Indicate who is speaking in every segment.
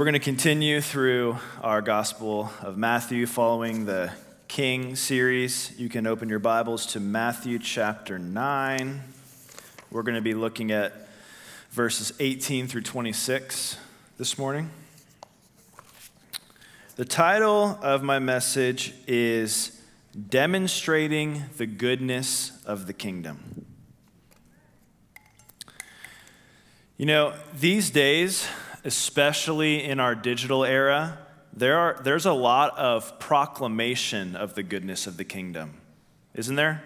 Speaker 1: we're going to continue through our Gospel of Matthew following the King series. You can open your Bibles to Matthew chapter 9. We're going to be looking at verses 18 through 26 this morning. The title of my message is Demonstrating the Goodness of the Kingdom. You know, these days, especially in our digital era, there are, there's a lot of proclamation of the goodness of the kingdom, isn't there?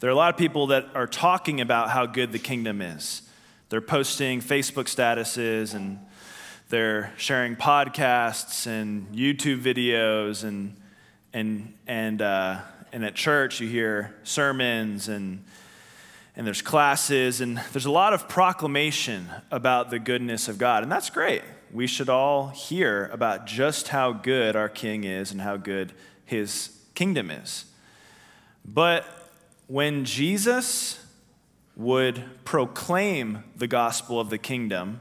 Speaker 1: There are a lot of people that are talking about how good the kingdom is. They're posting Facebook statuses and they're sharing podcasts and YouTube videos and and and uh, and at church you hear sermons and and there's classes, and there's a lot of proclamation about the goodness of God, and that's great. We should all hear about just how good our King is and how good his kingdom is. But when Jesus would proclaim the gospel of the kingdom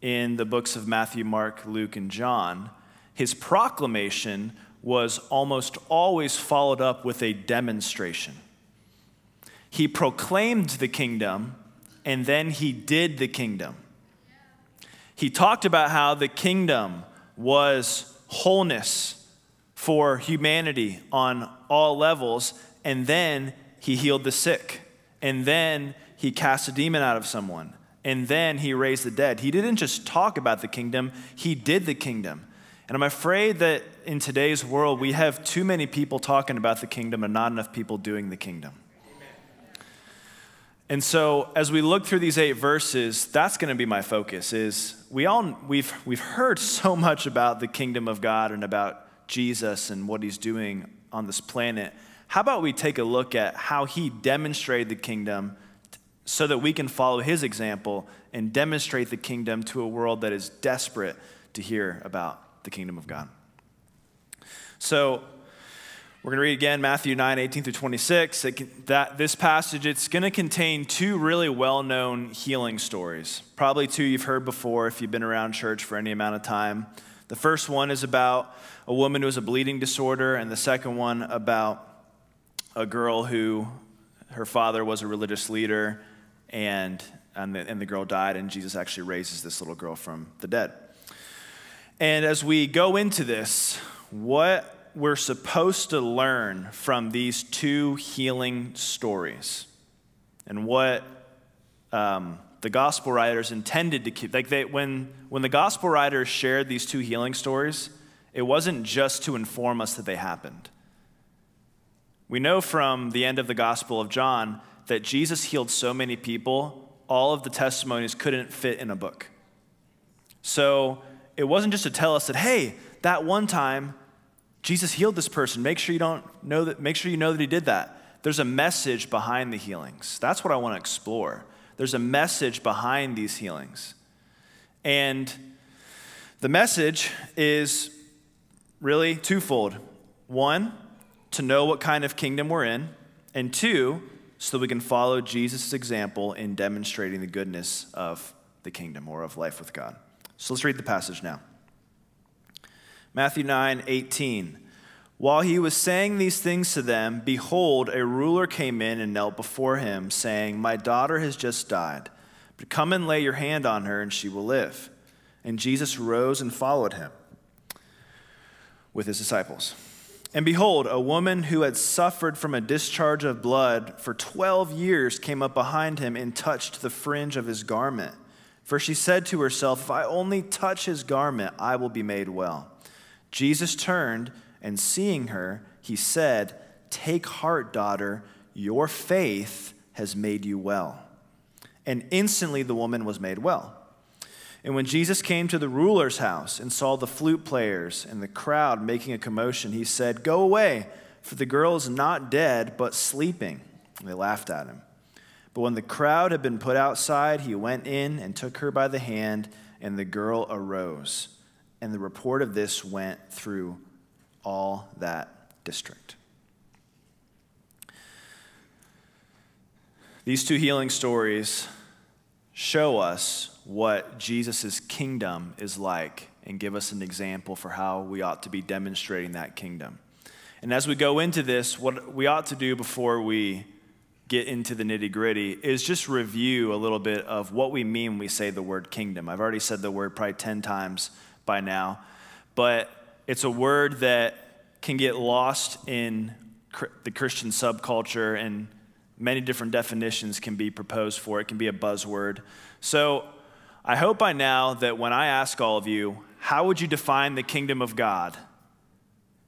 Speaker 1: in the books of Matthew, Mark, Luke, and John, his proclamation was almost always followed up with a demonstration. He proclaimed the kingdom and then he did the kingdom. He talked about how the kingdom was wholeness for humanity on all levels, and then he healed the sick, and then he cast a demon out of someone, and then he raised the dead. He didn't just talk about the kingdom, he did the kingdom. And I'm afraid that in today's world, we have too many people talking about the kingdom and not enough people doing the kingdom. And so as we look through these eight verses, that's going to be my focus is we all we've we've heard so much about the kingdom of God and about Jesus and what he's doing on this planet. How about we take a look at how he demonstrated the kingdom so that we can follow his example and demonstrate the kingdom to a world that is desperate to hear about the kingdom of God. So we're going to read again Matthew 9, 18 through 26. It, that, this passage, it's going to contain two really well known healing stories. Probably two you've heard before if you've been around church for any amount of time. The first one is about a woman who has a bleeding disorder, and the second one about a girl who her father was a religious leader, and, and, the, and the girl died, and Jesus actually raises this little girl from the dead. And as we go into this, what we're supposed to learn from these two healing stories and what um, the gospel writers intended to keep. Like they, when, when the gospel writers shared these two healing stories, it wasn't just to inform us that they happened. We know from the end of the Gospel of John that Jesus healed so many people, all of the testimonies couldn't fit in a book. So it wasn't just to tell us that, hey, that one time Jesus healed this person. Make sure you don't know that, make sure you know that he did that. There's a message behind the healings. That's what I want to explore. There's a message behind these healings. And the message is really twofold. One, to know what kind of kingdom we're in, and two, so that we can follow Jesus' example in demonstrating the goodness of the kingdom or of life with God. So let's read the passage now. Matthew 9, 18. While he was saying these things to them, behold, a ruler came in and knelt before him, saying, My daughter has just died, but come and lay your hand on her, and she will live. And Jesus rose and followed him with his disciples. And behold, a woman who had suffered from a discharge of blood for 12 years came up behind him and touched the fringe of his garment. For she said to herself, If I only touch his garment, I will be made well. Jesus turned and seeing her, he said, Take heart, daughter, your faith has made you well. And instantly the woman was made well. And when Jesus came to the ruler's house and saw the flute players and the crowd making a commotion, he said, Go away, for the girl is not dead, but sleeping. And they laughed at him. But when the crowd had been put outside, he went in and took her by the hand, and the girl arose and the report of this went through all that district. These two healing stories show us what Jesus' kingdom is like and give us an example for how we ought to be demonstrating that kingdom. And as we go into this, what we ought to do before we get into the nitty gritty is just review a little bit of what we mean when we say the word kingdom. I've already said the word probably 10 times by now, but it's a word that can get lost in the Christian subculture, and many different definitions can be proposed for it. Can be a buzzword. So I hope by now that when I ask all of you, how would you define the kingdom of God?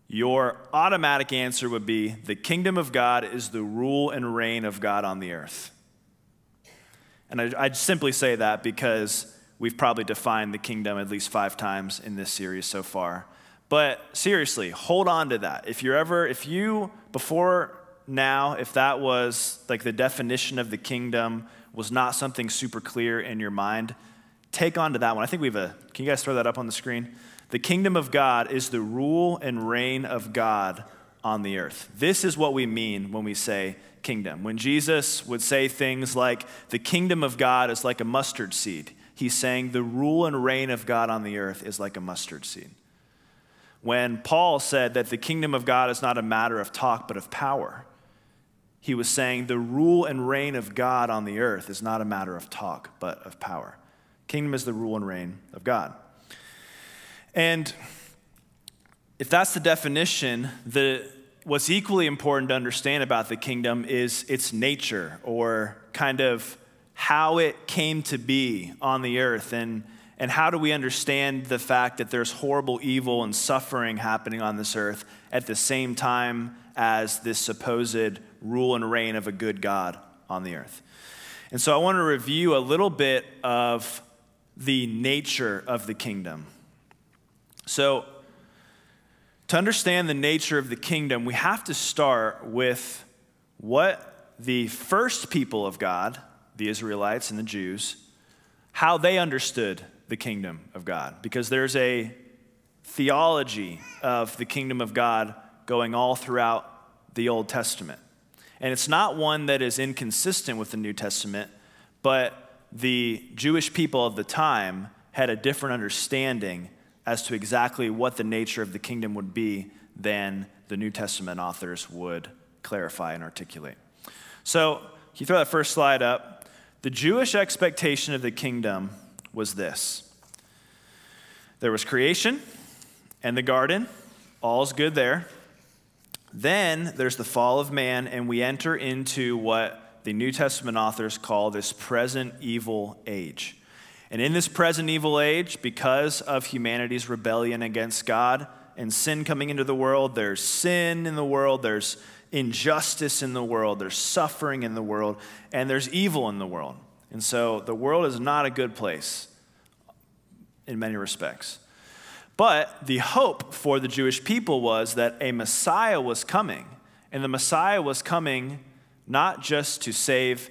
Speaker 1: Your automatic answer would be the kingdom of God is the rule and reign of God on the earth. And I, simply say that because we've probably defined the kingdom at least five times in this series so far. But seriously, hold on to that. If you're ever, if you, before now, if that was like the definition of the kingdom was not something super clear in your mind, take on to that one. I think we have a, can you guys throw that up on the screen? The kingdom of God is the rule and reign of God on the earth. This is what we mean when we say kingdom. When Jesus would say things like, the kingdom of God is like a mustard seed, he's saying the rule and reign of God on the earth is like a mustard seed when Paul said that the kingdom of God is not a matter of talk, but of power. He was saying the rule and reign of God on the earth is not a matter of talk, but of power. Kingdom is the rule and reign of God. And if that's the definition, the, what's equally important to understand about the kingdom is its nature or kind of how it came to be on the earth. And and how do we understand the fact that there's horrible evil and suffering happening on this earth at the same time as this supposed rule and reign of a good God on the earth? And so I want to review a little bit of the nature of the kingdom. So, to understand the nature of the kingdom, we have to start with what the first people of God, the Israelites and the Jews, how they understood the kingdom of God because there's a theology of the kingdom of God going all throughout the Old Testament. And it's not one that is inconsistent with the New Testament, but the Jewish people of the time had a different understanding as to exactly what the nature of the kingdom would be than the New Testament authors would clarify and articulate. So, you throw that first slide up? The Jewish expectation of the kingdom was this there was creation and the garden, all's good there. Then there's the fall of man, and we enter into what the New Testament authors call this present evil age. And in this present evil age, because of humanity's rebellion against God and sin coming into the world, there's sin in the world, there's injustice in the world, there's suffering in the world, and there's evil in the world. And so the world is not a good place in many respects. But the hope for the Jewish people was that a Messiah was coming, and the Messiah was coming not just to save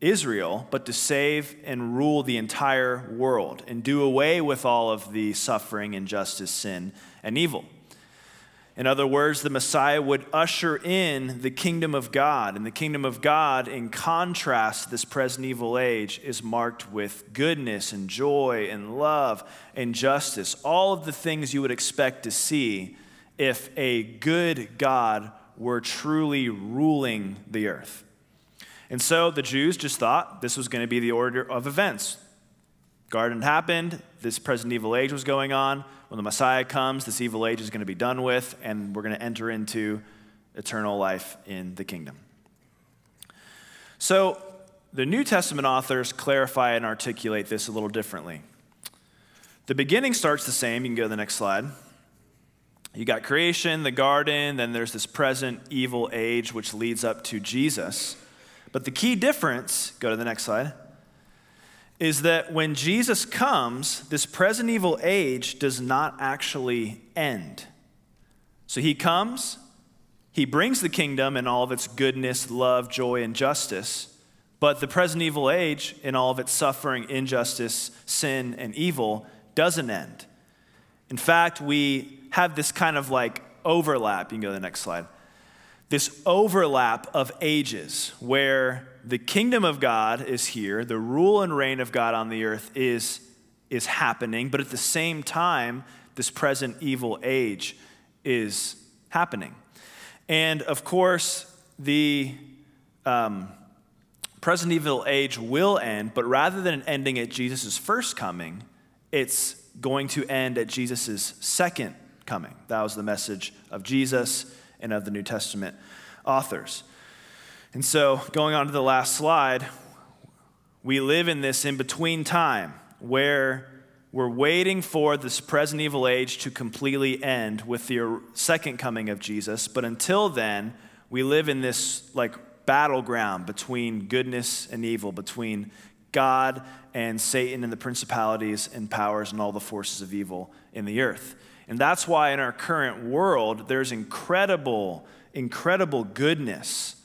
Speaker 1: Israel, but to save and rule the entire world and do away with all of the suffering, injustice, sin, and evil. In other words, the Messiah would usher in the kingdom of God. And the kingdom of God, in contrast to this present evil age, is marked with goodness and joy and love and justice. All of the things you would expect to see if a good God were truly ruling the earth. And so the Jews just thought this was going to be the order of events. Garden happened, this present evil age was going on. When the Messiah comes, this evil age is going to be done with, and we're going to enter into eternal life in the kingdom. So, the New Testament authors clarify and articulate this a little differently. The beginning starts the same. You can go to the next slide. You got creation, the garden, then there's this present evil age which leads up to Jesus. But the key difference, go to the next slide is that when Jesus comes, this present evil age does not actually end. So he comes, he brings the kingdom in all of its goodness, love, joy, and justice. But the present evil age, in all of its suffering, injustice, sin, and evil, doesn't end. In fact, we have this kind of like overlap. You can go to the next slide. This overlap of ages where the kingdom of God is here, the rule and reign of God on the earth is is happening, but at the same time, this present evil age is happening. And of course, the um, present evil age will end, but rather than ending at Jesus' first coming, it's going to end at Jesus' second coming. That was the message of Jesus and of the New Testament authors. And so, going on to the last slide, we live in this in between time where we're waiting for this present evil age to completely end with the second coming of Jesus. But until then, we live in this like battleground between goodness and evil, between God and Satan and the principalities and powers and all the forces of evil in the earth. And that's why in our current world, there's incredible, incredible goodness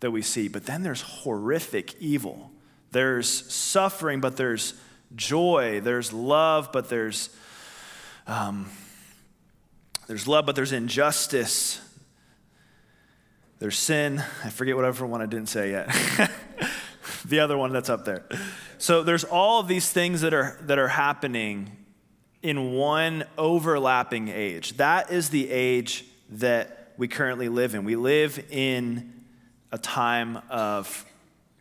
Speaker 1: that we see, but then there's horrific evil. There's suffering, but there's joy. There's love, but there's um, there's love, but there's injustice. There's sin. I forget whatever one I didn't say yet. the other one that's up there. So there's all of these things that are that are happening in one overlapping age. That is the age that we currently live in. We live in a time of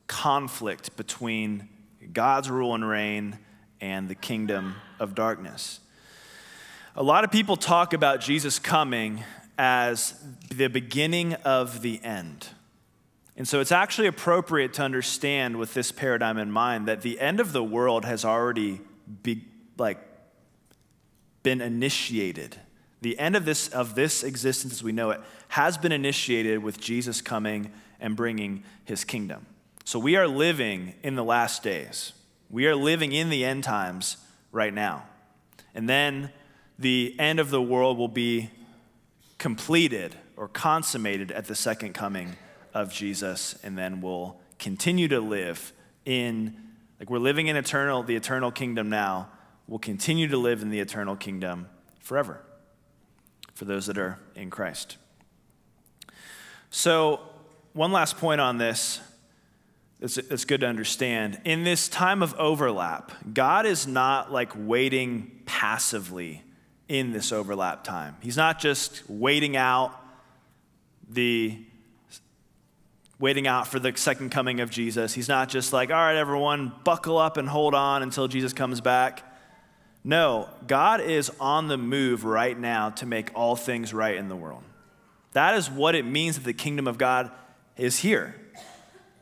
Speaker 1: conflict between God's rule and reign and the kingdom of darkness. A lot of people talk about Jesus coming as the beginning of the end. And so it's actually appropriate to understand with this paradigm in mind that the end of the world has already be, like been initiated. The end of this of this existence as we know it has been initiated with Jesus coming and bringing his kingdom. So we are living in the last days. We are living in the end times right now. And then the end of the world will be completed or consummated at the second coming of Jesus, and then we'll continue to live in, like we're living in eternal, the eternal kingdom now. We'll continue to live in the eternal kingdom forever for those that are in Christ. So, one last point on this it's, it's good to understand. In this time of overlap, God is not like waiting passively in this overlap time. He's not just waiting out the waiting out for the second coming of Jesus. He's not just like, all right, everyone, buckle up and hold on until Jesus comes back. No, God is on the move right now to make all things right in the world. That is what it means that the kingdom of God is here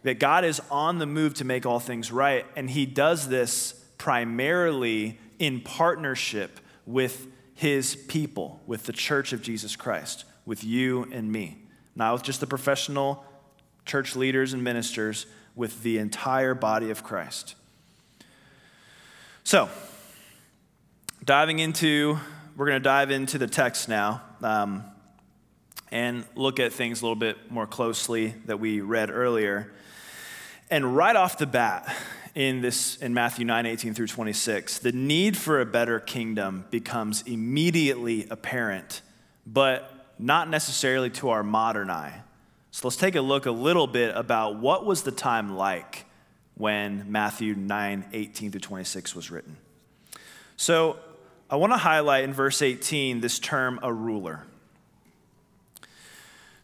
Speaker 1: that God is on the move to make all things right, and He does this primarily in partnership with His people, with the church of Jesus Christ, with you and me. Not with just the professional church leaders and ministers, with the entire body of Christ. So, diving into, we're going to dive into the text now. Um, and look at things a little bit more closely that we read earlier. And right off the bat, in this in Matthew 9, 18 through 26, the need for a better kingdom becomes immediately apparent, but not necessarily to our modern eye. So let's take a look a little bit about what was the time like when Matthew 9, 18 through 26 was written. So I want to highlight in verse 18 this term a ruler.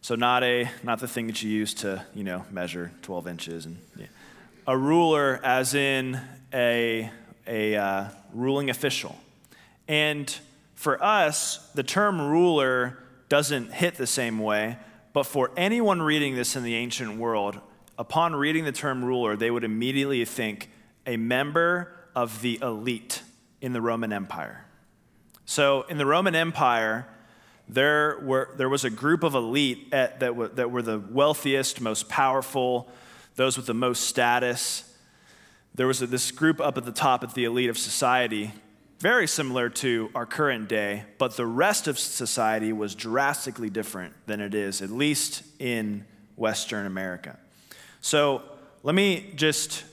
Speaker 1: So not a not the thing that you use to you know measure 12 inches and yeah. a ruler as in a a uh, ruling official. And for us, the term ruler doesn't hit the same way. But for anyone reading this in the ancient world, upon reading the term ruler, they would immediately think a member of the elite in the Roman Empire. So in the Roman Empire, there, were, there was a group of elite at, that, were, that were the wealthiest, most powerful, those with the most status. There was a, this group up at the top at the elite of society, very similar to our current day, but the rest of society was drastically different than it is, at least in Western America. So let me just,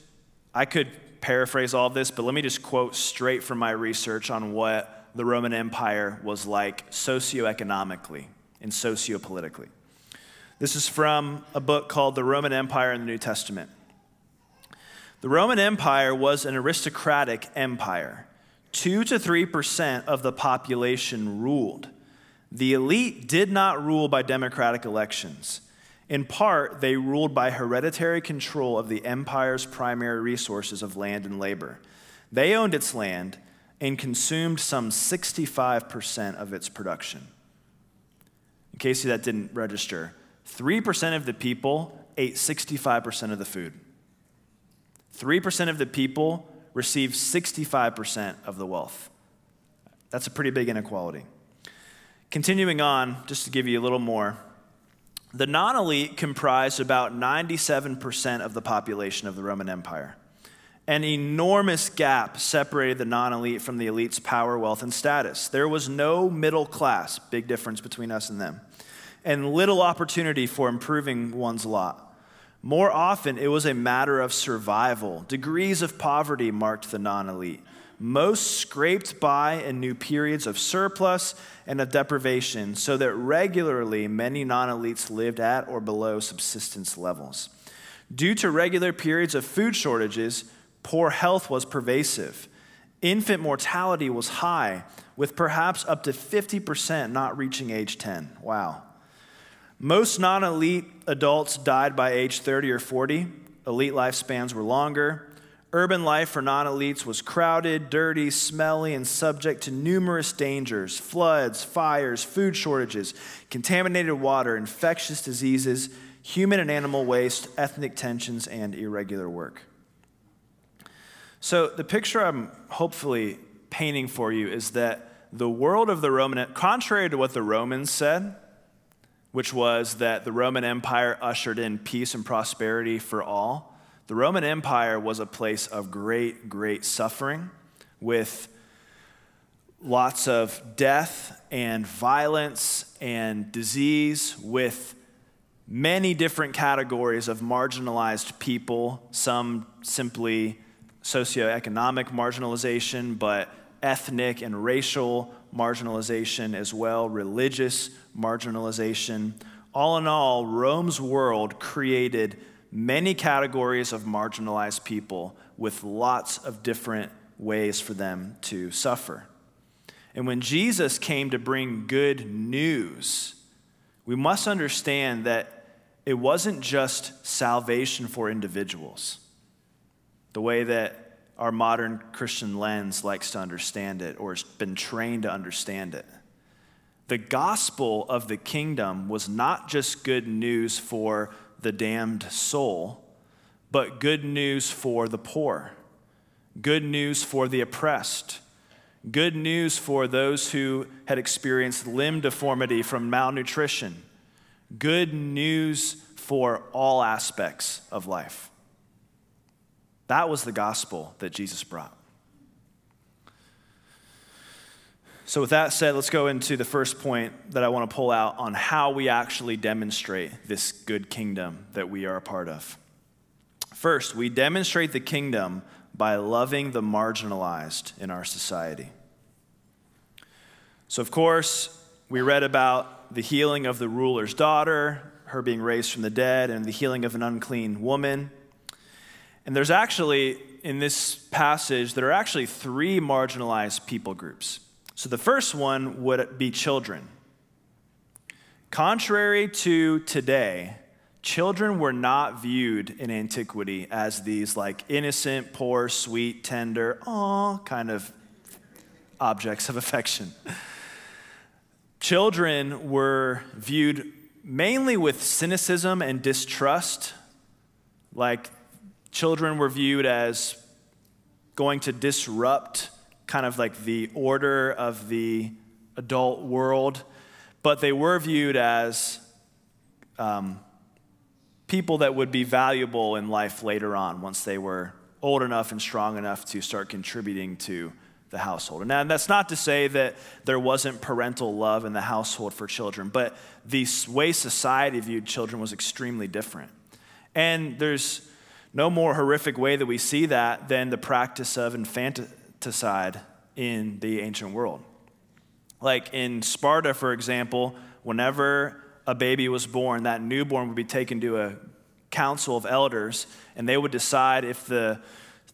Speaker 1: I could paraphrase all of this, but let me just quote straight from my research on what the Roman Empire was like socioeconomically and sociopolitically. This is from a book called The Roman Empire in the New Testament. The Roman Empire was an aristocratic empire 2 to 3% of the population ruled. The elite did not rule by democratic elections. In part, they ruled by hereditary control of the empire's primary resources of land and labor. They owned its land and consumed some 65% of its production. In case that didn't register, 3% of the people ate 65% of the food. 3% of the people received 65% of the wealth. That's a pretty big inequality. Continuing on, just to give you a little more, the non elite comprised about 97% of the population of the Roman Empire. An enormous gap separated the non elite from the elite's power, wealth, and status. There was no middle class, big difference between us and them, and little opportunity for improving one's lot. More often, it was a matter of survival. Degrees of poverty marked the non elite. Most scraped by and knew periods of surplus and of deprivation, so that regularly many non elites lived at or below subsistence levels. Due to regular periods of food shortages, Poor health was pervasive. Infant mortality was high, with perhaps up to 50% not reaching age 10. Wow. Most non elite adults died by age 30 or 40. Elite lifespans were longer. Urban life for non elites was crowded, dirty, smelly, and subject to numerous dangers floods, fires, food shortages, contaminated water, infectious diseases, human and animal waste, ethnic tensions, and irregular work. So, the picture I'm hopefully painting for you is that the world of the Roman, contrary to what the Romans said, which was that the Roman Empire ushered in peace and prosperity for all, the Roman Empire was a place of great, great suffering with lots of death and violence and disease, with many different categories of marginalized people, some simply socioeconomic marginalization, but ethnic and racial marginalization as well, religious marginalization. All in all, Rome's world created many categories of marginalized people with lots of different ways for them to suffer. And when Jesus came to bring good news, we must understand that it wasn't just salvation for individuals the way that our modern Christian lens likes to understand it or has been trained to understand it. The gospel of the kingdom was not just good news for the damned soul, but good news for the poor, good news for the oppressed, good news for those who had experienced limb deformity from malnutrition, good news for all aspects of life. That was the gospel that Jesus brought. So, with that said, let's go into the first point that I want to pull out on how we actually demonstrate this good kingdom that we are a part of. First, we demonstrate the kingdom by loving the marginalized in our society. So, of course, we read about the healing of the ruler's daughter, her being raised from the dead, and the healing of an unclean woman. And there's actually, in this passage, there are actually three marginalized people groups. So the first one would be children. Contrary to today, children were not viewed in antiquity as these like innocent, poor, sweet, tender, aw kind of objects of affection. Children were viewed mainly with cynicism and distrust, like children were viewed as going to disrupt kind of like the order of the adult world, but they were viewed as um, people that would be valuable in life later on once they were old enough and strong enough to start contributing to the household. And now, that's not to say that there wasn't parental love in the household for children, but the way society viewed children was extremely different. And there's no more horrific way that we see that than the practice of infanticide in the ancient world. Like in Sparta, for example, whenever a baby was born, that newborn would be taken to a council of elders, and they would decide if the,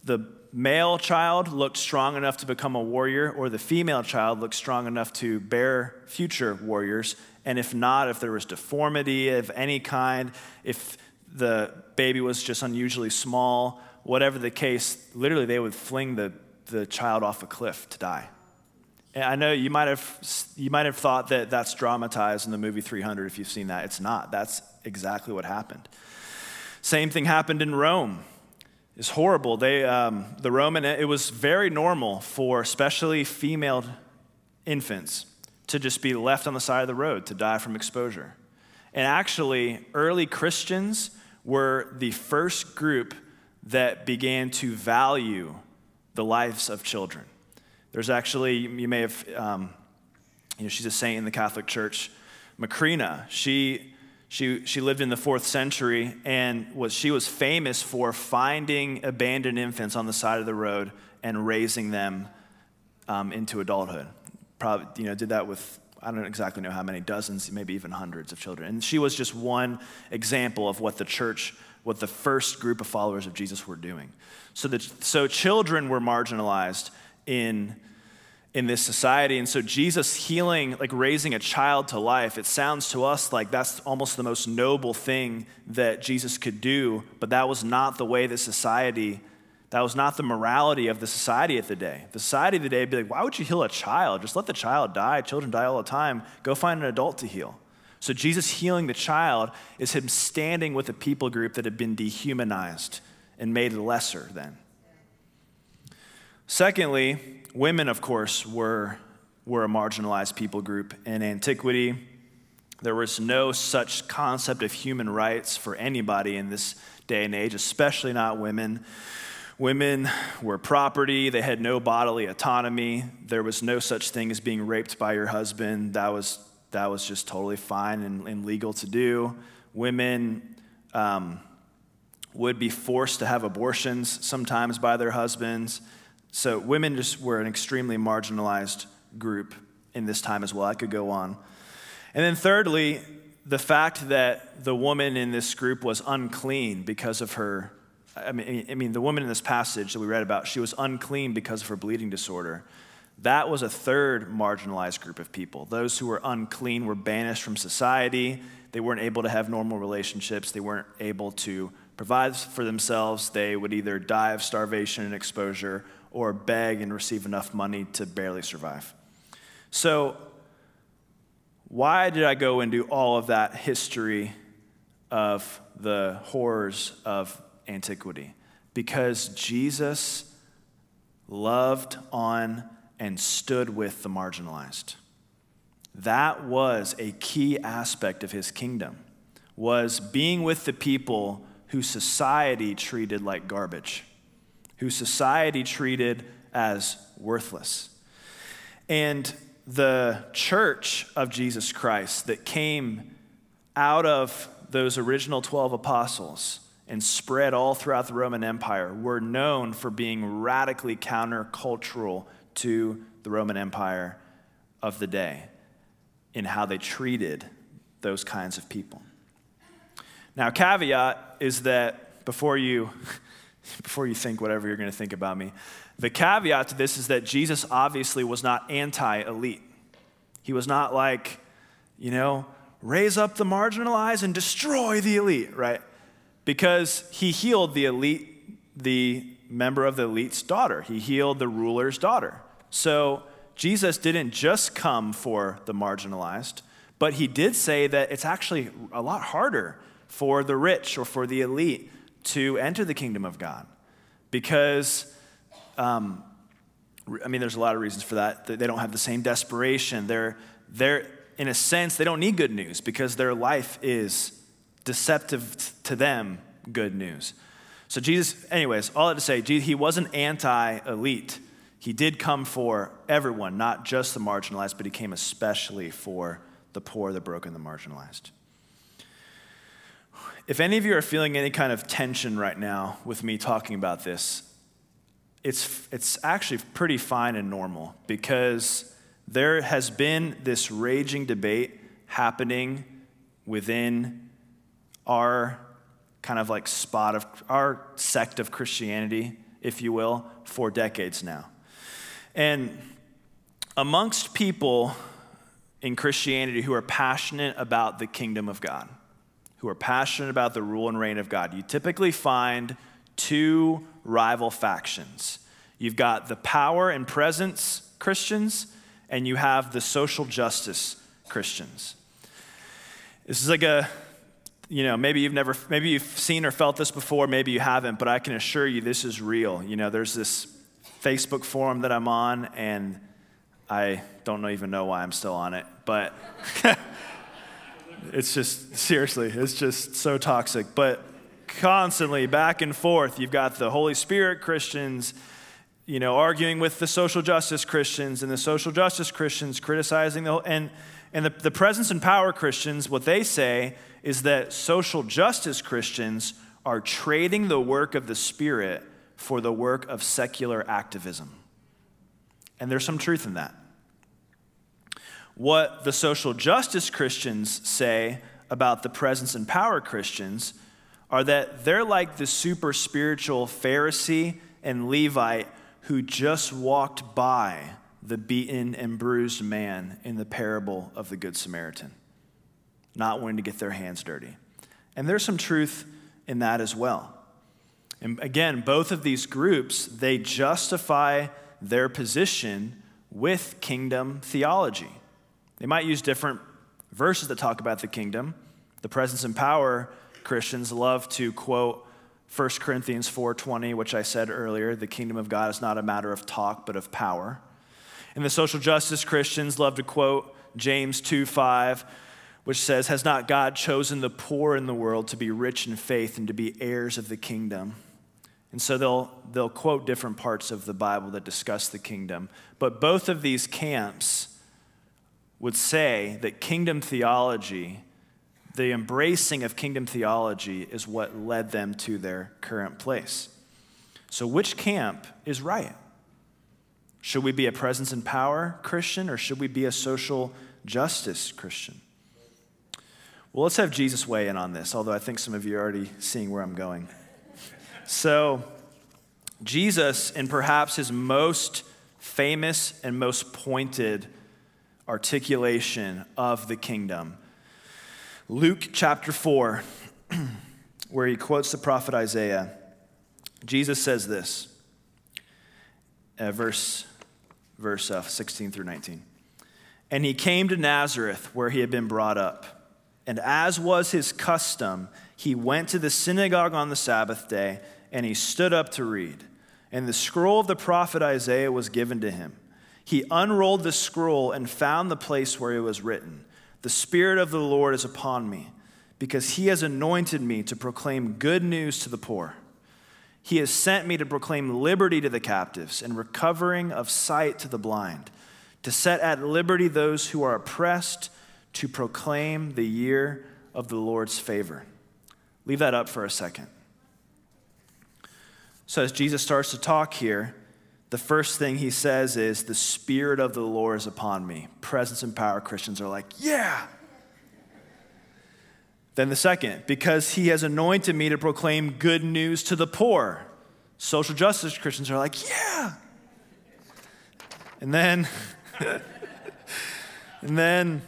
Speaker 1: the male child looked strong enough to become a warrior, or the female child looked strong enough to bear future warriors. And if not, if there was deformity of any kind, if the baby was just unusually small, whatever the case, literally they would fling the, the child off a cliff to die. And I know you might have you might have thought that that's dramatized in the movie 300 if you've seen that. It's not. That's exactly what happened. Same thing happened in Rome. It's horrible. They, um, the Roman, it was very normal for especially female infants to just be left on the side of the road to die from exposure. And actually, early Christians were the first group that began to value the lives of children. There's actually, you may have, um, you know, she's a saint in the Catholic Church, Macrina. She, she, she lived in the fourth century and was, she was famous for finding abandoned infants on the side of the road and raising them um, into adulthood. Probably, you know, did that with I don't exactly know how many dozens, maybe even hundreds of children. And she was just one example of what the church, what the first group of followers of Jesus were doing. So, that, so children were marginalized in, in this society. And so Jesus healing, like raising a child to life, it sounds to us like that's almost the most noble thing that Jesus could do, but that was not the way that society that was not the morality of the society of the day. The society of the day would be like, why would you heal a child? Just let the child die. Children die all the time. Go find an adult to heal. So Jesus healing the child is him standing with a people group that had been dehumanized and made lesser than. Secondly, women, of course, were, were a marginalized people group in antiquity. There was no such concept of human rights for anybody in this day and age, especially not women. Women were property, they had no bodily autonomy. There was no such thing as being raped by your husband. That was, that was just totally fine and, and legal to do. Women um, would be forced to have abortions sometimes by their husbands. So women just were an extremely marginalized group in this time as well. I could go on. And then, thirdly, the fact that the woman in this group was unclean because of her I mean, I mean, the woman in this passage that we read about, she was unclean because of her bleeding disorder. That was a third marginalized group of people. Those who were unclean were banished from society. They weren't able to have normal relationships. They weren't able to provide for themselves. They would either die of starvation and exposure or beg and receive enough money to barely survive. So, why did I go into all of that history of the horrors of antiquity because Jesus loved on and stood with the marginalized. That was a key aspect of his kingdom was being with the people who society treated like garbage, who society treated as worthless. And the church of Jesus Christ that came out of those original 12 apostles and spread all throughout the Roman Empire were known for being radically countercultural to the Roman Empire of the day in how they treated those kinds of people. Now, caveat is that before you before you think whatever you're going to think about me, the caveat to this is that Jesus obviously was not anti-elite. He was not like, you know, raise up the marginalized and destroy the elite, right? Because he healed the elite, the member of the elite's daughter. He healed the ruler's daughter. So Jesus didn't just come for the marginalized, but he did say that it's actually a lot harder for the rich or for the elite to enter the kingdom of God because. Um, I mean, there's a lot of reasons for that. They don't have the same desperation. They're, they're, in a sense, they don't need good news because their life is deceptive to them good news. So, Jesus, anyways, all that to say, he wasn't anti elite. He did come for everyone, not just the marginalized, but he came especially for the poor, the broken, the marginalized. If any of you are feeling any kind of tension right now with me talking about this, it's, it's actually pretty fine and normal because there has been this raging debate happening within our kind of like spot of our sect of Christianity if you will, for decades now. And amongst people in Christianity who are passionate about the kingdom of God, who are passionate about the rule and reign of God, you typically find two rival factions. You've got the power and presence Christians, and you have the social justice Christians. This is like a, you know, maybe you've never, maybe you've seen or felt this before, maybe you haven't, but I can assure you this is real. You know, there's this Facebook forum that I'm on, and I don't even know why I'm still on it, but it's just, seriously, it's just so toxic. But constantly back and forth, you've got the Holy Spirit Christians, you know, arguing with the social justice Christians, and the social justice Christians criticizing the, and, and the, the presence and power Christians, what they say is that social justice Christians are trading the work of the Spirit for the work of secular activism. And there's some truth in that. What the social justice Christians say about the presence and power Christians are that they're like the super spiritual Pharisee and Levite who just walked by the beaten and bruised man in the parable of the Good Samaritan, not wanting to get their hands dirty. And there's some truth in that as well. And again, both of these groups, they justify their position with kingdom theology. They might use different verses that talk about the kingdom. The presence and power Christians love to quote 1 Corinthians 4:20, which I said earlier, the kingdom of God is not a matter of talk but of power. And the social justice Christians love to quote James 2:5, which says, Has not God chosen the poor in the world to be rich in faith and to be heirs of the kingdom? And so they'll, they'll quote different parts of the Bible that discuss the kingdom. But both of these camps would say that kingdom theology, the embracing of kingdom theology, is what led them to their current place. So, which camp is right? Should we be a presence and power Christian or should we be a social justice Christian? Well, let's have Jesus weigh in on this, although I think some of you are already seeing where I'm going. So, Jesus, in perhaps his most famous and most pointed articulation of the kingdom, Luke chapter 4, where he quotes the prophet Isaiah, Jesus says this, uh, verse, verse uh, 16 through 19. And he came to Nazareth, where he had been brought up. And as was his custom, he went to the synagogue on the Sabbath day and he stood up to read. And the scroll of the prophet Isaiah was given to him. He unrolled the scroll and found the place where it was written The Spirit of the Lord is upon me, because he has anointed me to proclaim good news to the poor. He has sent me to proclaim liberty to the captives and recovering of sight to the blind, to set at liberty those who are oppressed, to proclaim the year of the Lord's favor. Leave that up for a second. So, as Jesus starts to talk here, the first thing he says is, The Spirit of the Lord is upon me. Presence and power Christians are like, Yeah. Then the second, because he has anointed me to proclaim good news to the poor. Social justice Christians are like, Yeah. And then, and then,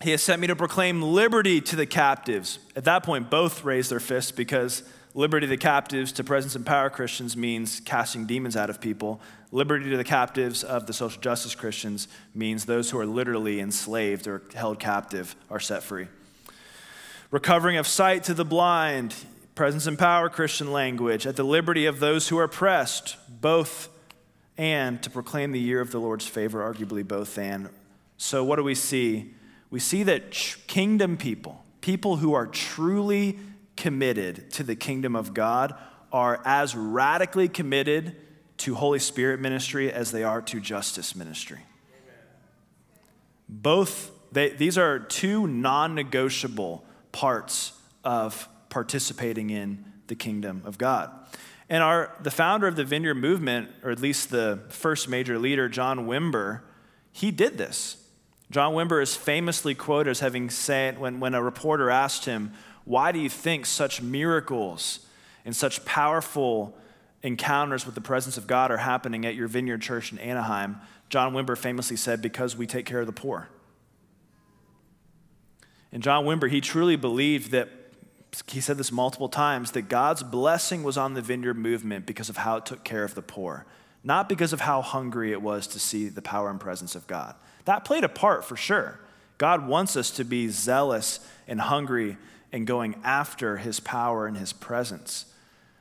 Speaker 1: he has sent me to proclaim liberty to the captives. At that point, both raise their fists because Liberty to the captives to presence and power Christians means casting demons out of people. Liberty to the captives of the social justice Christians means those who are literally enslaved or held captive are set free. Recovering of sight to the blind, presence and power Christian language, at the liberty of those who are oppressed, both and to proclaim the year of the Lord's favor, arguably both and. So, what do we see? We see that kingdom people, people who are truly committed to the kingdom of God are as radically committed to Holy Spirit ministry as they are to justice ministry. Both, they, these are two non negotiable parts of participating in the kingdom of God. And our, the founder of the Vineyard Movement, or at least the first major leader, John Wimber, he did this. John Wimber is famously quoted as having said, when, when a reporter asked him, why do you think such miracles and such powerful encounters with the presence of God are happening at your vineyard church in Anaheim, John Wimber famously said, because we take care of the poor. And John Wimber, he truly believed that, he said this multiple times, that God's blessing was on the vineyard movement because of how it took care of the poor, not because of how hungry it was to see the power and presence of God. That played a part for sure. God wants us to be zealous and hungry and going after his power and his presence.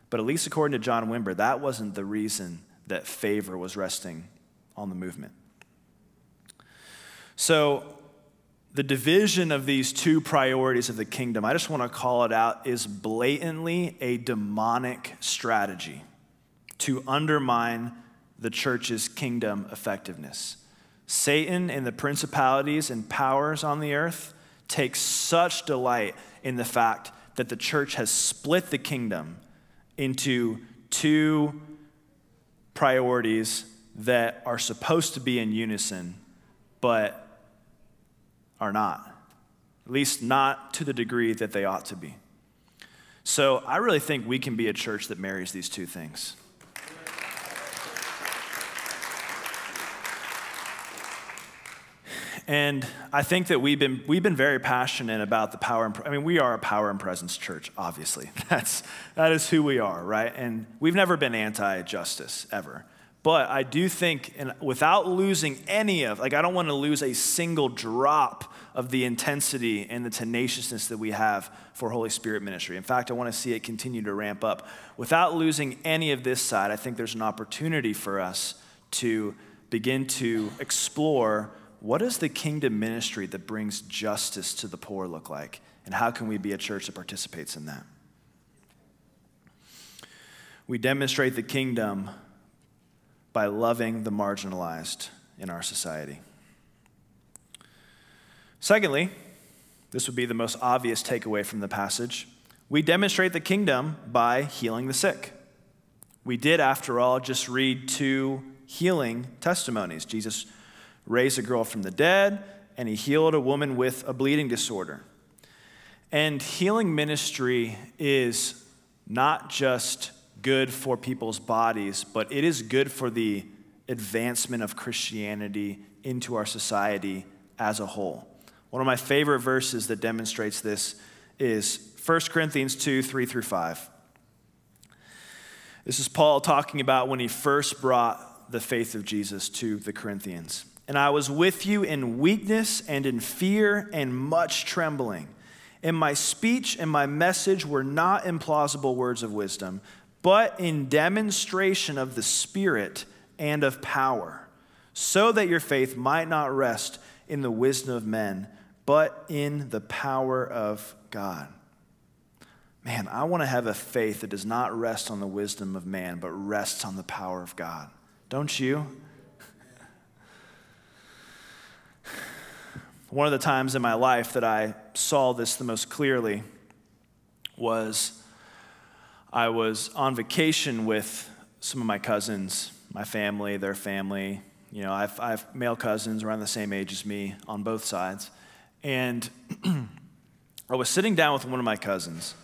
Speaker 1: But at least according to John Wimber, that wasn't the reason that favor was resting on the movement. So, the division of these two priorities of the kingdom, I just want to call it out, is blatantly a demonic strategy to undermine the church's kingdom effectiveness. Satan and the principalities and powers on the earth take such delight in the fact that the church has split the kingdom into two priorities that are supposed to be in unison, but are not. At least not to the degree that they ought to be. So I really think we can be a church that marries these two things. And I think that we've been, we've been very passionate about the power and, I mean, we are a power and presence church, obviously. That's, that is who we are, right? And we've never been anti justice, ever. But I do think, and without losing any of, like, I don't want to lose a single drop of the intensity and the tenaciousness that we have for Holy Spirit ministry. In fact, I want to see it continue to ramp up. Without losing any of this side, I think there's an opportunity for us to begin to explore what does the kingdom ministry that brings justice to the poor look like? And how can we be a church that participates in that? We demonstrate the kingdom by loving the marginalized in our society. Secondly, this would be the most obvious takeaway from the passage. We demonstrate the kingdom by healing the sick. We did, after all, just read two healing testimonies. Jesus raised a girl from the dead, and he healed a woman with a bleeding disorder. And healing ministry is not just good for people's bodies, but it is good for the advancement of Christianity into our society as a whole. One of my favorite verses that demonstrates this is 1 Corinthians 2 3 through 5. This is Paul talking about when he first brought the faith of Jesus to the Corinthians and I was with you in weakness and in fear and much trembling. And my speech and my message were not implausible words of wisdom, but in demonstration of the Spirit and of power, so that your faith might not rest in the wisdom of men, but in the power of God. Man, I want to have a faith that does not rest on the wisdom of man, but rests on the power of God. Don't you? One of the times in my life that I saw this the most clearly was I was on vacation with some of my cousins, my family, their family. You know, I've, I have male cousins around the same age as me on both sides. And I was sitting down with one of my cousins.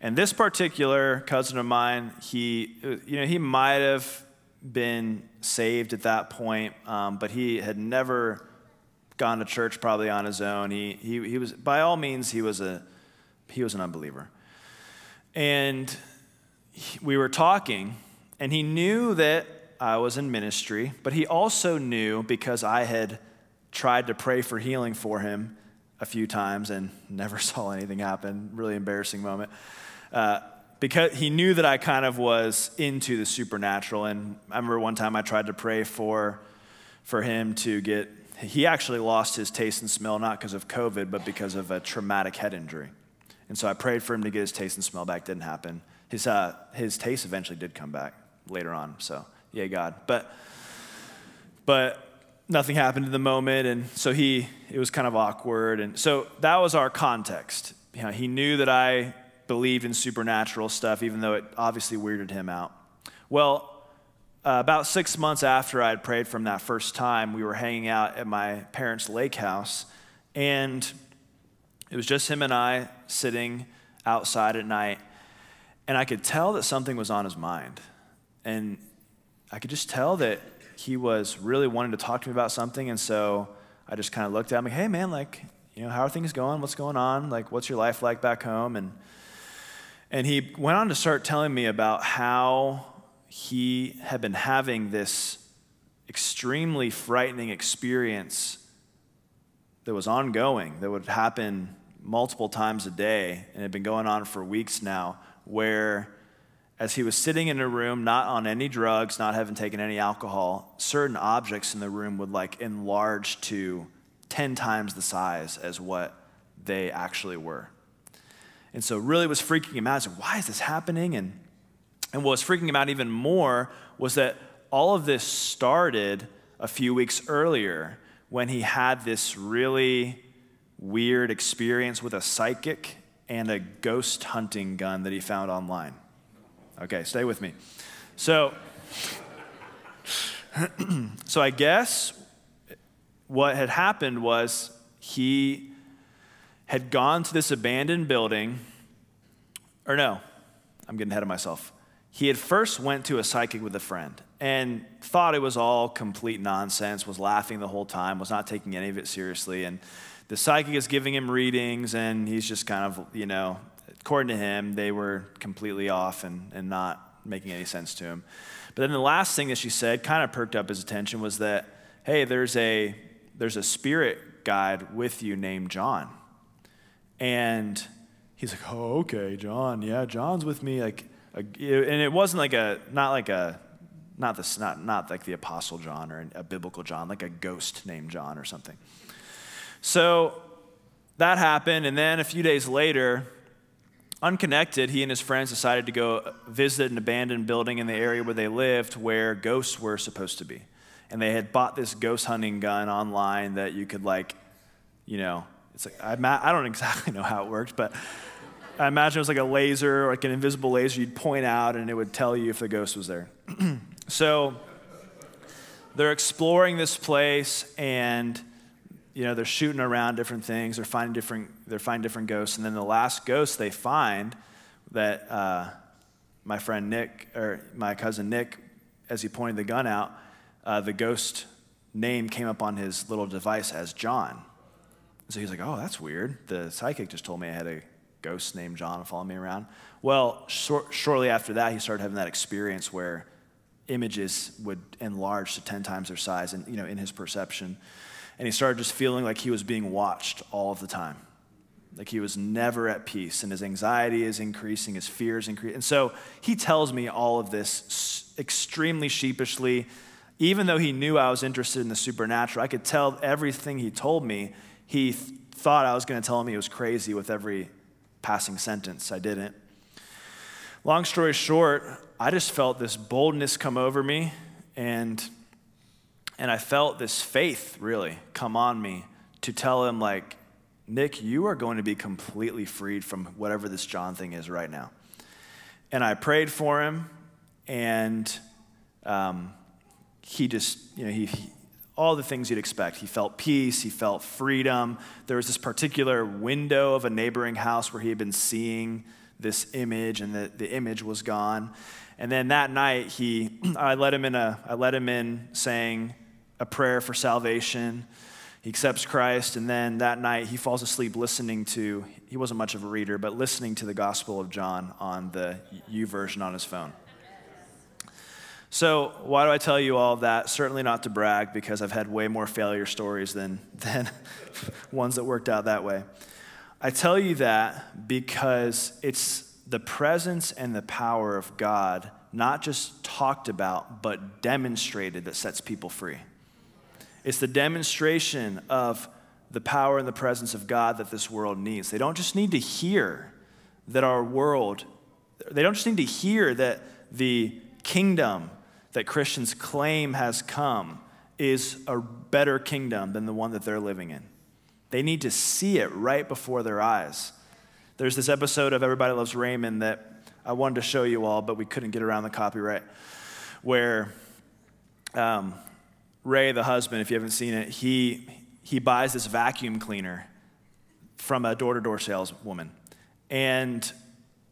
Speaker 1: And this particular cousin of mine, he, you know, he might have been saved at that point, um, but he had never gone to church probably on his own. He, he, he was, by all means, he was, a, he was an unbeliever. And we were talking, and he knew that I was in ministry, but he also knew because I had tried to pray for healing for him a few times and never saw anything happen. Really embarrassing moment. Uh, because he knew that I kind of was into the supernatural. And I remember one time I tried to pray for, for him to get he actually lost his taste and smell not because of COVID, but because of a traumatic head injury. And so I prayed for him to get his taste and smell back. Didn't happen. His, uh, his taste eventually did come back later on. So, yeah, God. But, but nothing happened in the moment. And so he, it was kind of awkward. And so that was our context. You know, he knew that I believed in supernatural stuff, even though it obviously weirded him out. Well, uh, about six months after I had prayed from that first time, we were hanging out at my parents' lake house, and it was just him and I sitting outside at night, and I could tell that something was on his mind. and I could just tell that he was really wanting to talk to me about something. And so I just kind of looked at him like, hey, man, like, you know, how are things going? What's going on? Like, what's your life like back home? And, and he went on to start telling me about how he had been having this extremely frightening experience that was ongoing, that would happen multiple times a day, and had been going on for weeks now, where as he was sitting in a room, not on any drugs, not having taken any alcohol, certain objects in the room would like enlarge to 10 times the size as what they actually were. And so, really was freaking him out. I why is this happening? And, and what was freaking him out even more was that all of this started a few weeks earlier when he had this really weird experience with a psychic and a ghost hunting gun that he found online. Okay, stay with me. So, so I guess what had happened was he had gone to this abandoned building, or no, I'm getting ahead of myself. He had first went to a psychic with a friend and thought it was all complete nonsense, was laughing the whole time, was not taking any of it seriously. And the psychic is giving him readings, and he's just kind of, you know, according to him, they were completely off and, and not making any sense to him. But then the last thing that she said kind of perked up his attention was that, hey, there's a, there's a spirit guide with you named John. And he's like, oh, okay, John. Yeah, John's with me. Like, a, and it wasn't like a, not like a, not this, not, not like the apostle John or a biblical John, like a ghost named John or something. So that happened. And then a few days later, Unconnected, he and his friends decided to go visit an abandoned building in the area where they lived where ghosts were supposed to be. And they had bought this ghost hunting gun online that you could, like, you know, it's like, I, I don't exactly know how it worked, but I imagine it was like a laser, like an invisible laser you'd point out and it would tell you if the ghost was there. so they're exploring this place and you know, they're shooting around different things, they're finding different, they're finding different ghosts, and then the last ghost they find that uh, my friend Nick, or my cousin Nick, as he pointed the gun out, uh, the ghost name came up on his little device as John. So he's like, oh, that's weird. The psychic just told me I had a ghost named John following me around. Well, short, shortly after that, he started having that experience where images would enlarge to 10 times their size and, you know, in his perception and he started just feeling like he was being watched all of the time. Like he was never at peace, and his anxiety is increasing, his fear is increasing. And so he tells me all of this extremely sheepishly. Even though he knew I was interested in the supernatural, I could tell everything he told me, he th- thought I was going to tell him he was crazy with every passing sentence. I didn't. Long story short, I just felt this boldness come over me, and and I felt this faith really come on me to tell him, like, Nick, you are going to be completely freed from whatever this John thing is right now. And I prayed for him, and um, he just, you know, he, he, all the things you'd expect. He felt peace, he felt freedom. There was this particular window of a neighboring house where he had been seeing this image, and the, the image was gone. And then that night, he, I let him in a, I let him in saying, a prayer for salvation. He accepts Christ, and then that night he falls asleep listening to, he wasn't much of a reader, but listening to the Gospel of John on the YouVersion on his phone. So, why do I tell you all that? Certainly not to brag, because I've had way more failure stories than, than ones that worked out that way. I tell you that because it's the presence and the power of God, not just talked about, but demonstrated, that sets people free. It's the demonstration of the power and the presence of God that this world needs. They don't just need to hear that our world, they don't just need to hear that the kingdom that Christians claim has come is a better kingdom than the one that they're living in. They need to see it right before their eyes. There's this episode of Everybody Loves Raymond that I wanted to show you all, but we couldn't get around the copyright, where um, Ray, the husband, if you haven't seen it, he, he buys this vacuum cleaner from a door to door saleswoman. And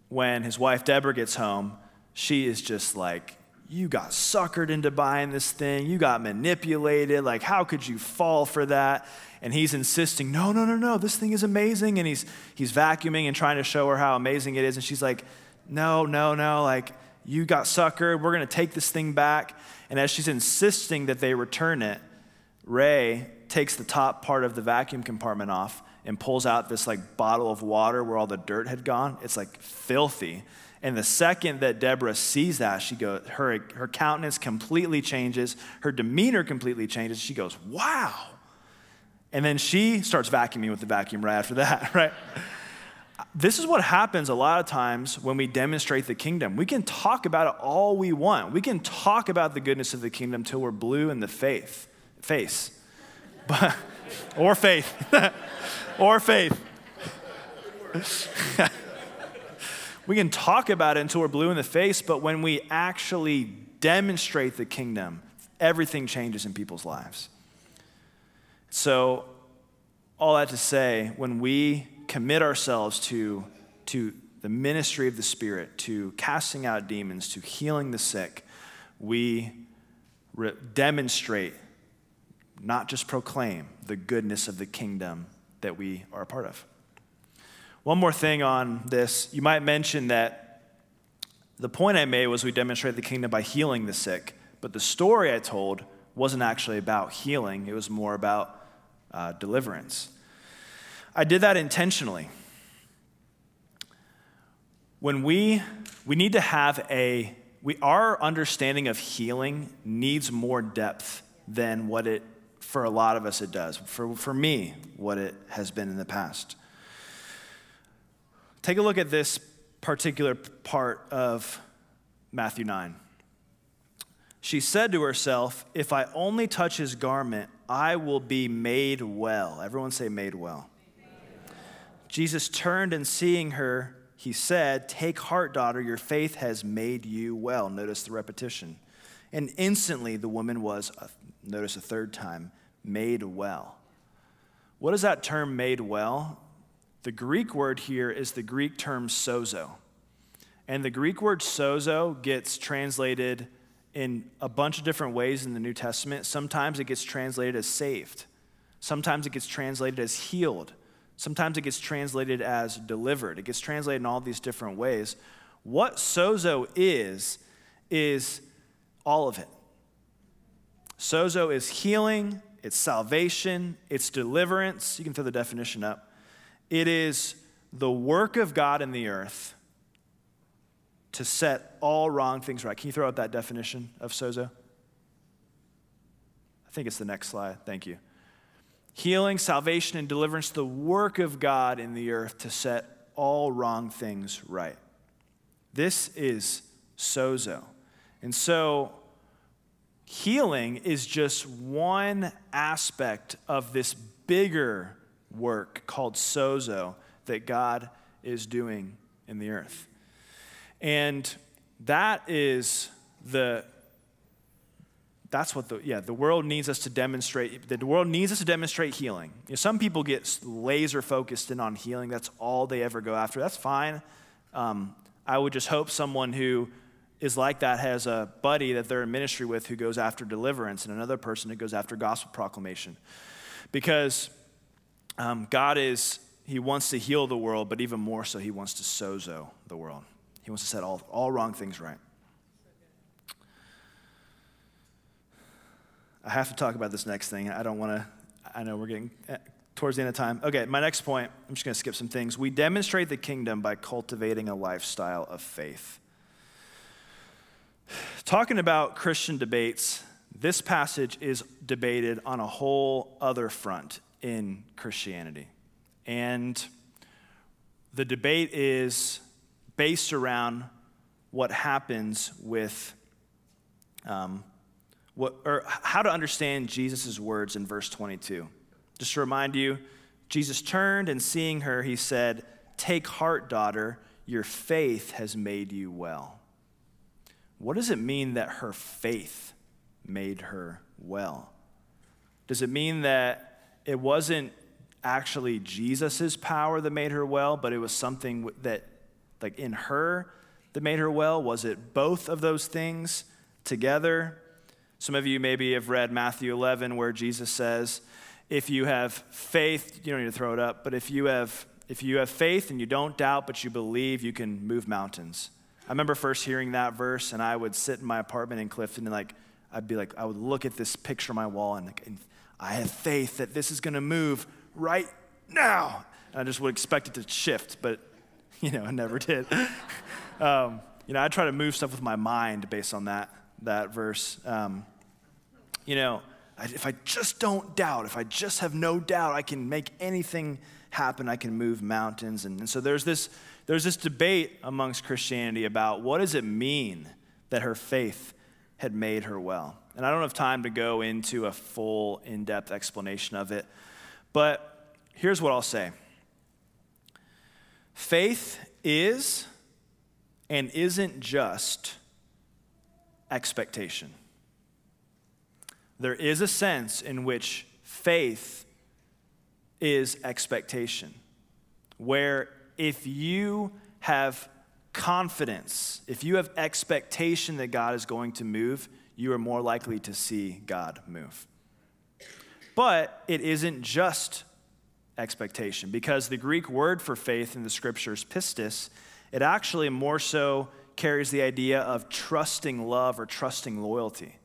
Speaker 1: when his wife Debra gets home, she is just like you got suckered into buying this thing. You got manipulated. Like, how could you fall for that? And he's insisting, no, no, no, no, this thing is amazing. And he's, he's vacuuming and trying to show her how amazing it is. And she's like, no, no, no, like, you got suckered. We're going to take this thing back. And as she's insisting that they return it, Ray takes the top part of the vacuum compartment off and pulls out this like bottle of water where all the dirt had gone. It's like filthy. And the second that Debra sees that, she goes, her, her countenance completely changes, her demeanor completely changes. She goes, Wow. And then she starts vacuuming with the vacuum right after that, right? this is what happens a lot of times when we demonstrate the kingdom. We can talk about it all we want. We can talk about the goodness of the kingdom till we're blue in the faith, face. But, or faith. or faith. We can talk about it until we're blue in the face, but when we actually demonstrate the kingdom, everything changes in people's lives. So, all that to say, when we commit ourselves to, to the ministry of the Spirit, to casting out demons, to healing the sick, we re- demonstrate, not just proclaim, the goodness of the kingdom that we are a part of. One more thing on this. You might mention that the point I made was we demonstrate the kingdom by healing the sick, but the story I told wasn't actually about healing, it was more about uh, deliverance. I did that intentionally. When we, we need to have a, we, our understanding of healing needs more depth than what it, for a lot of us, it does. For, for me, what it has been in the past. Take a look at this particular part of Matthew 9. She said to herself, If I only touch his garment, I will be made well. Everyone say, made well. Jesus turned and seeing her, he said, Take heart, daughter, your faith has made you well. Notice the repetition. And instantly the woman was, uh, notice a third time, made well. What is that term made well? The Greek word here is the Greek term sozo. And the Greek word sozo gets translated in a bunch of different ways in the New Testament. Sometimes it gets translated as saved, sometimes it gets translated as healed, Sometimes it gets translated as delivered. It gets translated in all these different ways. What sozo is, is all of it. Sozo is healing, it's salvation, it's deliverance. You can throw the definition up. It is the work of God in the earth to set all wrong things right. Can you throw out that definition of sozo? I think it's the next slide. Thank you healing, salvation, and deliverance, the work of God in the earth to set all wrong things right. This is sozo. And so, healing is just one aspect of this bigger work called sozo that God is doing in the earth. And that is the that's what the yeah the world needs us to demonstrate the world needs us to demonstrate healing. You know, some people get laser focused in on healing. That's all they ever go after. That's fine. Um, i would just hope someone who is like that has a buddy that they're in ministry with who goes after deliverance and another person who goes after gospel proclamation. Because um, god is he wants to heal the world but even more so he wants to sozo the world he wants to set all, all wrong things right I have to talk about this next thing. I don't want to, I know we're getting eh, towards the end of time. Okay, my next point, I'm just going to skip some things. We demonstrate the kingdom by cultivating a lifestyle of faith. Talking about Christian debates, this passage is debated on a whole other front in Christianity. And the debate is based around what happens with um, what, or how to understand Jesus' words in verse 22. Just to remind you, Jesus turned and seeing her, he said, Take heart, daughter, your faith has made you well. What does it mean that her faith made her well? Does it mean that it wasn't actually Jesus' power that made her well, but it was something that, like in her, that made her well? Was it both of those things? together. Some of you maybe have read Matthew 11, where Jesus says, If you have faith, you don't need to throw it up, but if you have, if you have faith and you don't doubt, but you believe, you can move mountains. I remember first hearing that verse, and I would sit in my apartment in Clifton and like, I'd be like, I would look at this picture on my wall and, like, and I have faith that this is going to move right now. And I just would expect it to shift, but you know, it never did. um, you know, I try to move stuff with my mind based on that that verse. Um, you know, if I just don't doubt, if I just have no doubt, I can make anything happen. I can move mountains, and, and so there's this there's this debate amongst Christianity about what does it mean that her faith had made her well. And I don't have time to go into a full, in depth explanation of it, but here's what I'll say faith is and isn't just expectation. There is a sense in which faith is expectation, where if you have confidence, if you have expectation that God is going to move, you are more likely to see God move. But it isn't just expectation, because the Greek word for faith in the scriptures, pistis, it actually more so carries the idea of trusting love or trusting loyalty.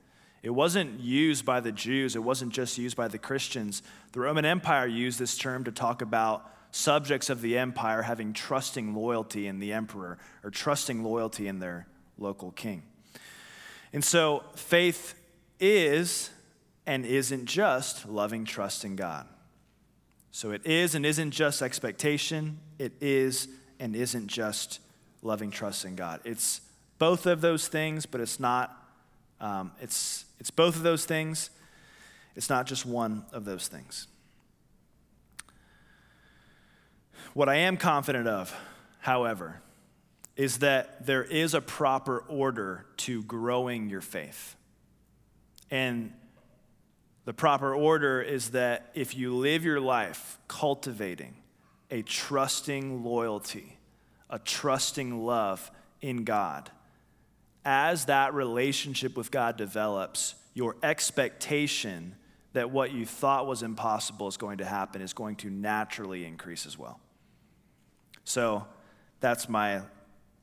Speaker 1: It wasn't used by the Jews, it wasn't just used by the Christians. The Roman Empire used this term to talk about subjects of the empire having trusting loyalty in the emperor or trusting loyalty in their local king. And so faith is and isn't just loving trust in God. So it is and isn't just expectation, it is and isn't just loving trust in God. It's both of those things, but it's not, um, it's, it's both of those things. It's not just one of those things. What I am confident of, however, is that there is a proper order to growing your faith. And the proper order is that if you live your life cultivating a trusting loyalty, a trusting love in God, as that relationship with God develops, your expectation that what you thought was impossible is going to happen is going to naturally increase as well. So that's my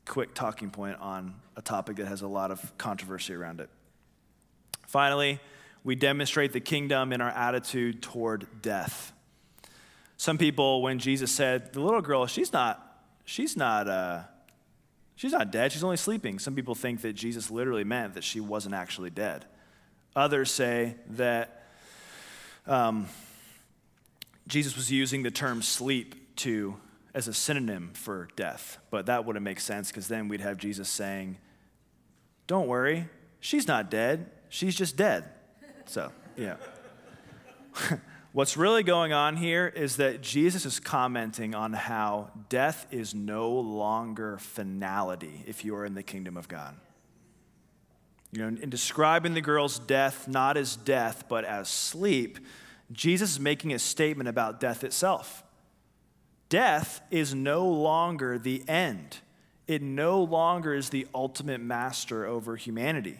Speaker 1: quick talking point on a topic that has a lot of controversy around it. Finally, we demonstrate the kingdom in our attitude toward death. Some people, when Jesus said, the little girl, she's not, she's not, uh, she's not dead, she's only sleeping. Some people think that Jesus literally meant that she wasn't actually dead. Others say that um, Jesus was using the term sleep to as a synonym for death, but that wouldn't make sense because then we'd have Jesus saying, Don't worry, she's not dead, she's just dead. So, yeah. What's really going on here is that Jesus is commenting on how death is no longer finality if you are in the kingdom of God. You know, in describing the girl's death not as death, but as sleep, Jesus is making a statement about death itself. Death is no longer the end, it no longer is the ultimate master over humanity.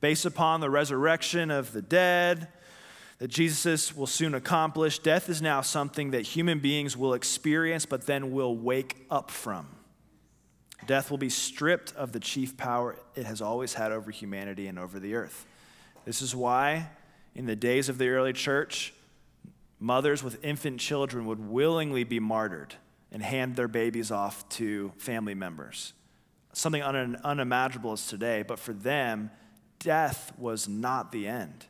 Speaker 1: Based upon the resurrection of the dead that Jesus will soon accomplish, death is now something that human beings will experience but then will wake up from. Death will be stripped of the chief power it has always had over humanity and over the earth. This is why, in the days of the early church, mothers with infant children would willingly be martyred and hand their babies off to family members. Something un- unimaginable as today, but for them, death was not the end.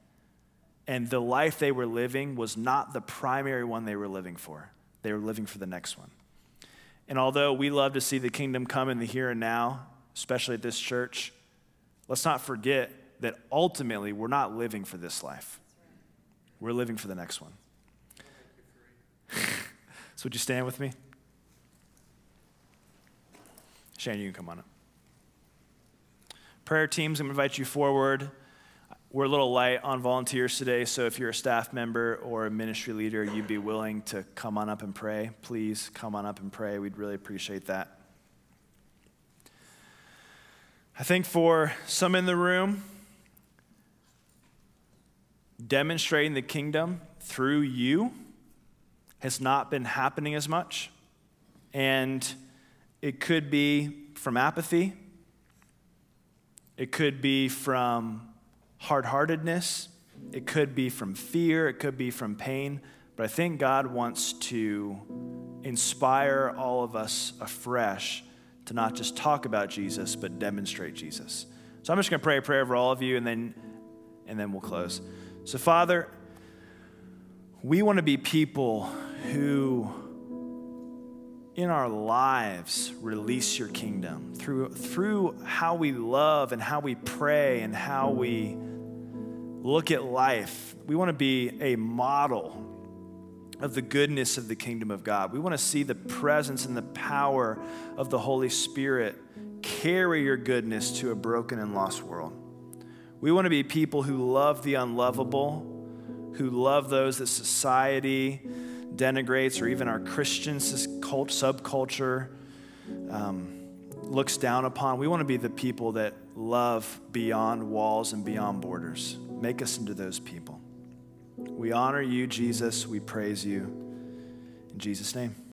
Speaker 1: And the life they were living was not the primary one they were living for. They were living for the next one. And although we love to see the kingdom come in the here and now, especially at this church, let's not forget that ultimately we're not living for this life. We're living for the next one. so, would you stand with me? Shane, you can come on up. Prayer teams, I'm going to invite you forward. We're a little light on volunteers today, so if you're a staff member or a ministry leader, you'd be willing to come on up and pray, please come on up and pray. We'd really appreciate that. I think for some in the room, demonstrating the kingdom through you has not been happening as much. And it could be from apathy, it could be from hard heartedness, it could be from fear, it could be from pain. But I think God wants to inspire all of us afresh to not just talk about Jesus, but demonstrate Jesus. So I'm just going to pray a prayer over all of you and then, and then we'll close. So, Father, we want to be people who in our lives release your kingdom through, through how we love and how we pray and how we look at life. We want to be a model of the goodness of the kingdom of God. We want to see the presence and the power of the Holy Spirit carry your goodness to a broken and lost world. We want to be people who love the unlovable, who love those that society denigrates or even our Christian subculture um, looks down upon. We want to be the people that love beyond walls and beyond borders. Make us into those people. We honor you, Jesus. We praise you. In Jesus' name.